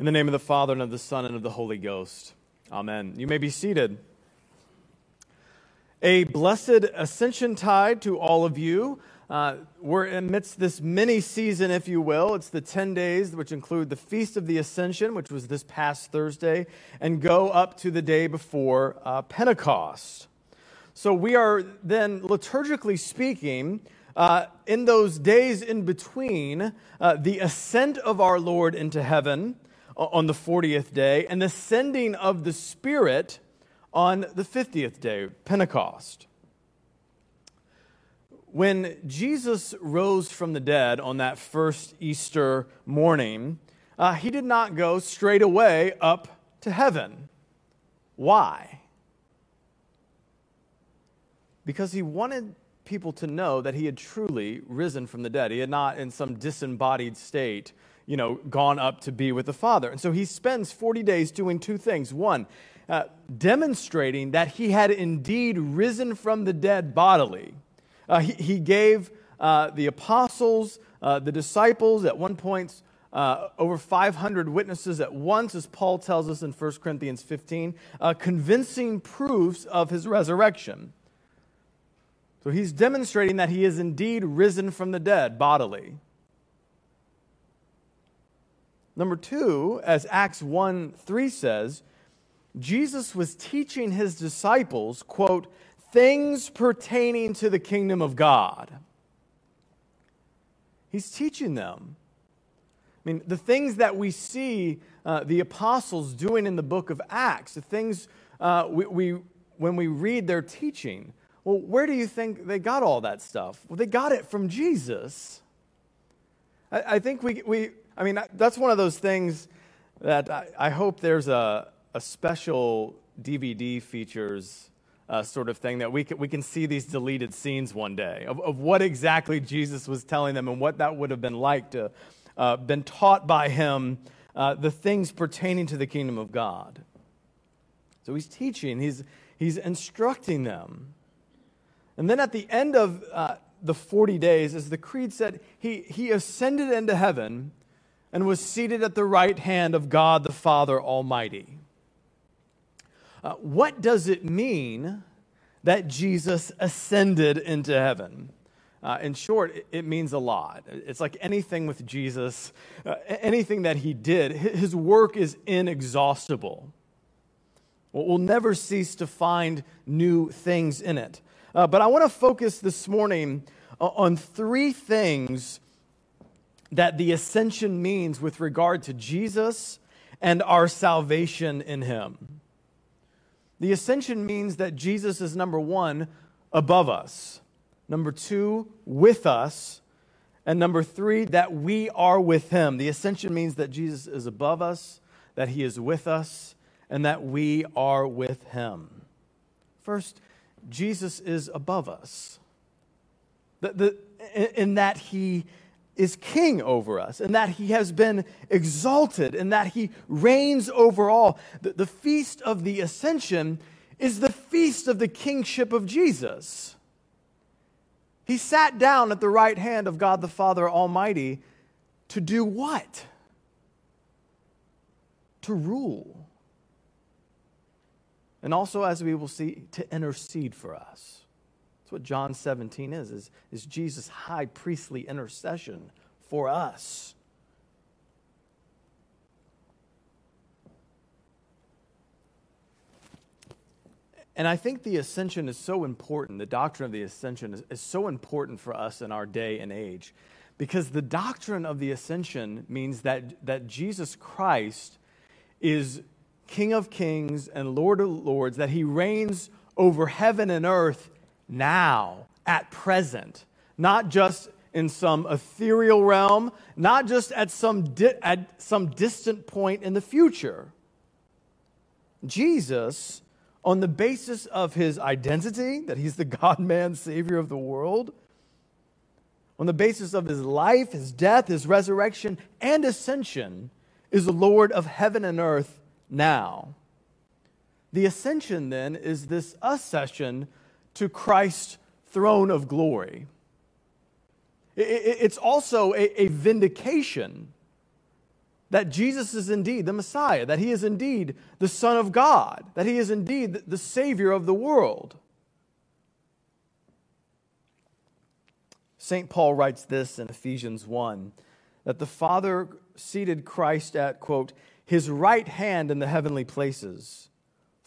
In the name of the Father, and of the Son, and of the Holy Ghost. Amen. You may be seated. A blessed ascension tide to all of you. Uh, we're amidst this mini season, if you will. It's the 10 days, which include the Feast of the Ascension, which was this past Thursday, and go up to the day before uh, Pentecost. So we are then, liturgically speaking, uh, in those days in between uh, the ascent of our Lord into heaven on the 40th day, and the sending of the Spirit on the 50th day, Pentecost. When Jesus rose from the dead on that first Easter morning, uh, he did not go straight away up to heaven. Why? Because he wanted people to know that he had truly risen from the dead. He had not, in some disembodied state, you know, gone up to be with the Father. And so he spends 40 days doing two things. One, uh, demonstrating that he had indeed risen from the dead bodily. Uh, he, he, gave uh, the apostles, uh, the disciples, at one point, uh, over 500 witnesses at once, as Paul tells us in 1 Corinthians 15, uh, convincing proofs of his resurrection. So he's demonstrating that he is indeed risen from the dead bodily. Number two, as Acts 1 3 says, Jesus was teaching his disciples, quote, things pertaining to the kingdom of God. He's teaching them. I mean, the things that we see uh, the apostles doing in the book of Acts, the things uh, we, we, when we read their teaching, well, where do you think they got all that stuff? Well, they got it from Jesus. I, I think we, we, I mean, that's one of those things that I, I hope there's a, a special DVD features uh, sort of thing that we can, we can see these deleted scenes one day of, of what exactly Jesus was telling them and what that would have been like to uh, been taught by him uh, the things pertaining to the kingdom of God. So he's teaching, he's, he's instructing them. And then at the end of uh, the 40 days, as the Creed said, he, he ascended into heaven and was seated at the right hand of God the Father Almighty. Uh, what does it mean that Jesus ascended into heaven? Uh, in short, it, it, means a lot. It's like anything with Jesus, uh, anything that he did, his work is inexhaustible. We'll never cease to find new things in it. Uh, but I want to focus this morning on three things that the ascension means with regard to Jesus and our salvation in him. The ascension means that Jesus is number one, above us, number two, with us, and number three, that we are with him. The ascension means that Jesus is above us, that he is with us, and that we are with him. First, Jesus is above us. The, the, in that he is king over us and that he has been exalted and that he reigns over all. The, the feast of the ascension is the feast of the kingship of Jesus. He sat down at the right hand of God the Father Almighty to do what? To rule. And also, as we will see, to intercede for us. That's what John 17 is, is, is Jesus' high priestly intercession for us. And I think the ascension is so important. The doctrine of the ascension is, is, so important for us in our day and age because the doctrine of the ascension means that, that Jesus Christ is King of kings and Lord of lords, that he reigns over heaven and earth now, at present, not just in some ethereal realm, not just at some, di- at some distant point in the future. Jesus, on the basis of his identity, that he's the God man Savior of the world, on the basis of his life, his death, his resurrection, and ascension, is the Lord of heaven and earth now. The ascension, then, is this accession to Christ's throne of glory. It's also a, vindication. that Jesus is indeed the Messiah, that he is indeed the Son of God, that he is indeed the Savior of the world. St. Paul writes this in Ephesians 1 that the Father seated Christ at, quote, his right hand in the heavenly places,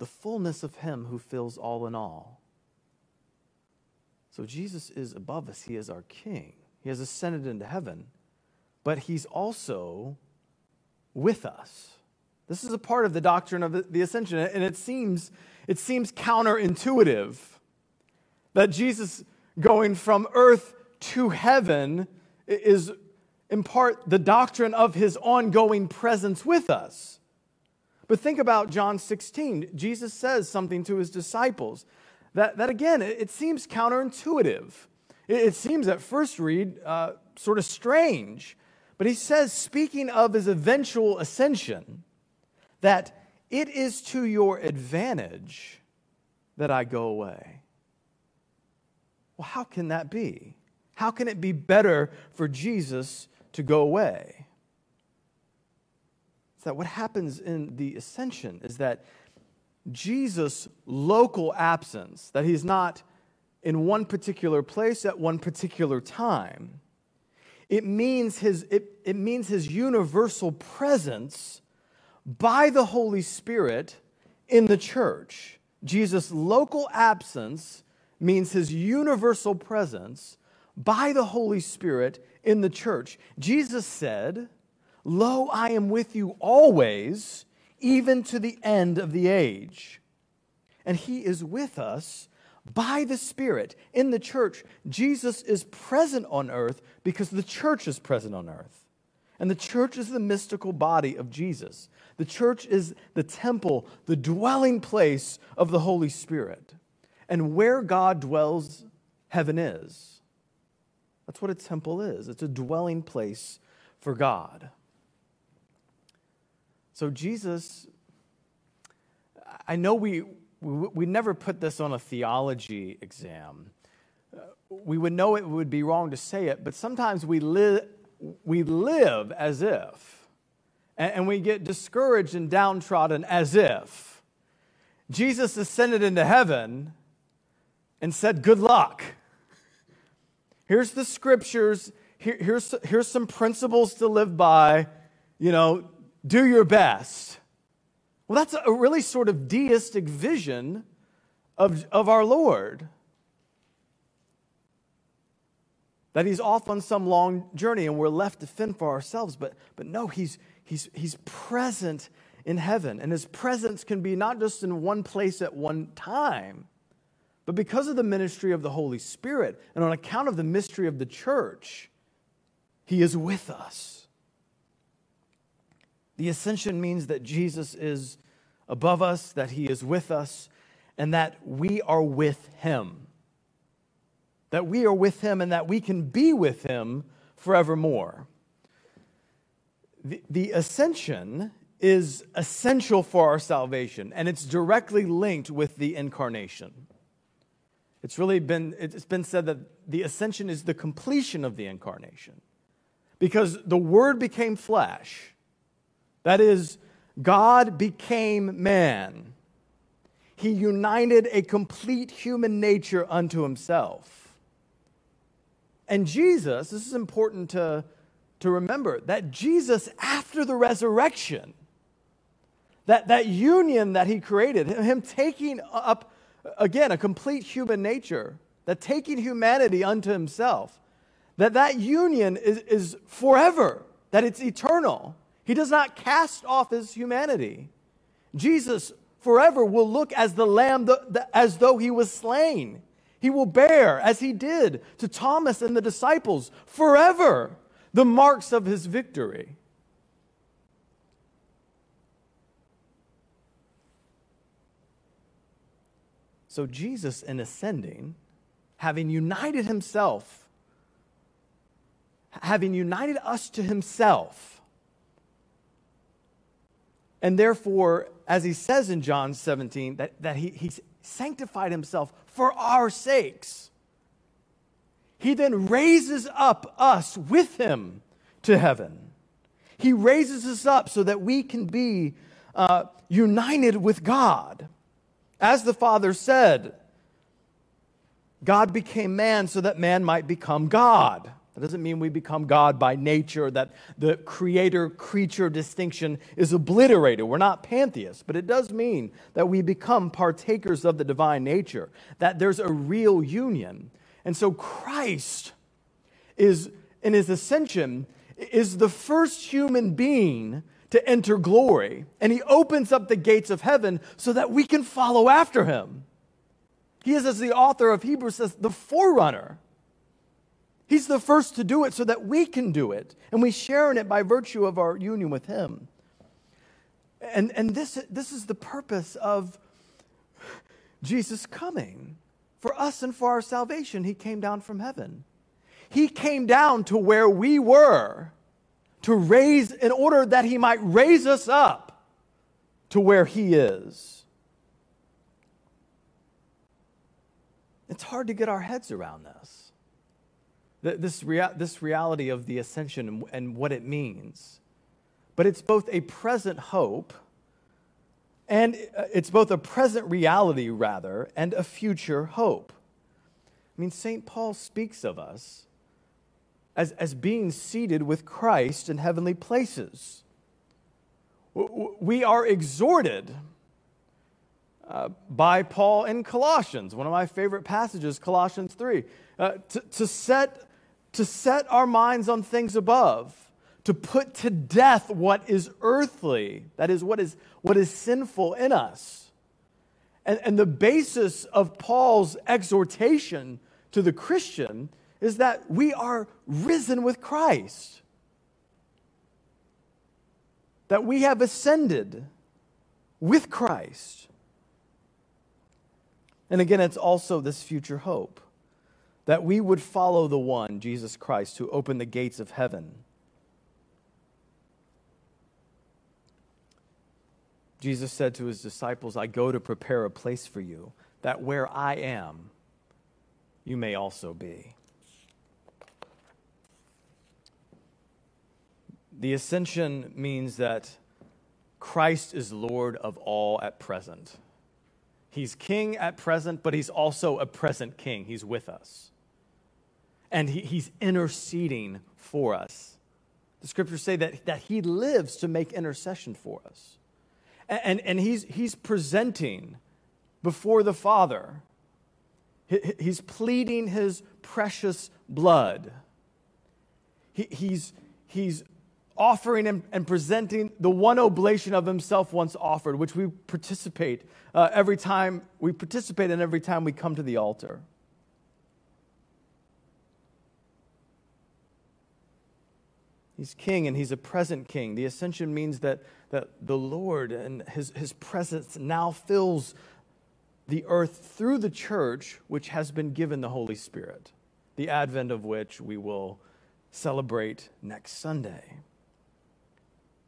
The fullness of him who fills all in all. So Jesus is above us, he is our king. He has ascended into heaven, but he's also with us. This is a part of the doctrine of the ascension, and it seems, it seems counterintuitive that Jesus going from earth to heaven is in part the doctrine of his ongoing presence with us. But think about John 16. Jesus says something to his disciples that, that again, it, it seems counterintuitive. It, it, seems at first read uh, sort of strange. But he says, speaking of his eventual ascension, that it is to your advantage that I go away. Well, how can that be? How can it be better for Jesus to go away? It's that what happens in the ascension is that Jesus' local absence, that he's not in one particular place at one particular time, it means his, it, it means his universal presence by the Holy Spirit in the church. Jesus' local absence means his universal presence by the Holy Spirit in the church. Jesus said, Lo, I am with you always, even to the end of the age. And he is with us by the Spirit in the church. Jesus is present on earth because the church is present on earth. And the church is the mystical body of Jesus. The church is the temple, the dwelling place of the Holy Spirit. And where God dwells, heaven is. That's what a temple is it's a dwelling place for God. So, Jesus, I know we, we, we never put this on a theology exam. We would know it would be wrong to say it, but sometimes we, li- we live as if and, and we get discouraged and downtrodden as if Jesus ascended into heaven and said, Good luck. Here's the scriptures. Here, here's, here's some principles to live by. You know, do your best. Well, that's a really sort of deistic vision of, of our Lord. That he's off on some long journey and we're left to fend for ourselves. But, but no, he's, He's, he's present in heaven, and his presence can be not just in one place at one time, but because of the ministry of the Holy Spirit and on account of the mystery of the church, he is with us. The ascension means that Jesus is above us, that he is with us, and that we are with him. That we are with him and that we can be with him forevermore. The, the ascension is essential for our salvation, and it's directly linked with the incarnation. It's really been, it's been said that the ascension is the completion of the incarnation because the Word became flesh. That is, God became man. He united a complete human nature unto himself. And Jesus, this is important to to remember that Jesus, after the resurrection, that, that union that he created, him taking up, again, a complete human nature, that taking humanity unto himself, that that union is, is forever, that it's eternal. He does not cast off his humanity. Jesus forever will look as the lamb the, the, as though he was slain. He will bear, as he did to Thomas and the disciples, forever the marks of his victory. So, Jesus, in ascending, having united himself, having united us to himself, and therefore, as he says in John 17, that, that he, sanctified himself for our sakes. He then raises up us with him to heaven. He raises us up so that we can be uh, united with God. As the Father said, God became man so that man might become God. That doesn't mean we become God by nature, that the creator creature distinction is obliterated. We're not pantheists, but it does mean that we become partakers of the divine nature, that there's a real union. And so Christ is, in his ascension, is the first human being to enter glory. And he opens up the gates of heaven so that we can follow after him. He is, as the author of Hebrews says, the forerunner. He's the first to do it so that we can do it. And we share in it by virtue of our union with him. And, and this, this is the purpose of Jesus coming. For us and for our salvation, he came down from heaven. He came down to where we were to raise, in order that he might raise us up to where he is. It's hard to get our heads around this. This, rea- this reality of the ascension and what it means. But it's both a present hope and uh, it's both a present reality, rather, and a future hope. I mean, St. Paul speaks of us as, as being seated with Christ in heavenly places. We are exhorted uh, by Paul in Colossians, one of my favorite passages, Colossians 3, uh, to, to, set, to set our minds on things above, to put to death what is earthly, that is, what is, what is sinful in us. And, and the basis of Paul's exhortation to the Christian is that we are risen with Christ, that we have ascended with Christ. And again, it's also this future hope that we would follow the one, Jesus Christ, who opened the gates of heaven. Jesus said to his disciples, I go to prepare a place for you, that where I am, you may also be. The ascension means that Christ is Lord of all at present. He's king at present, but he's also a present king. He's with us. And he, he's interceding for us. The scriptures say that, that he lives to make intercession for us. And, and, and he's, he's presenting before the Father, he, he's pleading his precious blood. He, he's, he's offering and, and, presenting the one oblation of himself once offered, which we participate uh, every time we participate in every time we come to the altar. He's king and he's a present king. The ascension means that, that the Lord and his, his presence now fills the earth through the church, which has been given the Holy Spirit, the advent of which we will celebrate next Sunday.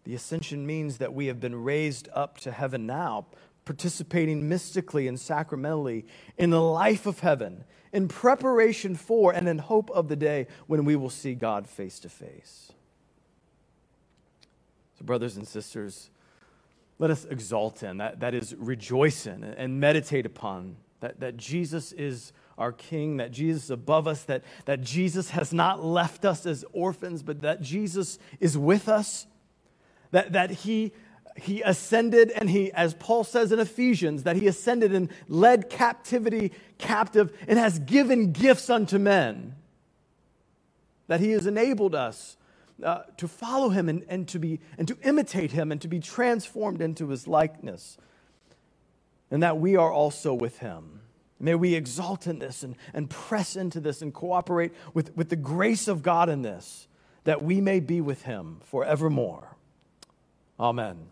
The ascension means that we have been raised up to heaven now, participating mystically and sacramentally in the life of heaven, in preparation for and in hope of the day when we will see God face to face. Brothers and sisters, let us exalt in, that, that is, rejoice in and meditate upon that, that Jesus is our King, that Jesus is above us, that, that Jesus has not left us as orphans, but that Jesus is with us that, that he, he ascended and he, as Paul says in Ephesians, that he ascended and led captivity captive and has given gifts unto men. That he has enabled us uh, to follow him and, and, to be, and to imitate him and to be transformed into his likeness. And that we are also with him. May we exalt in this and, and press into this and cooperate with, with the grace of God in this, that we may be with him forevermore. Amen.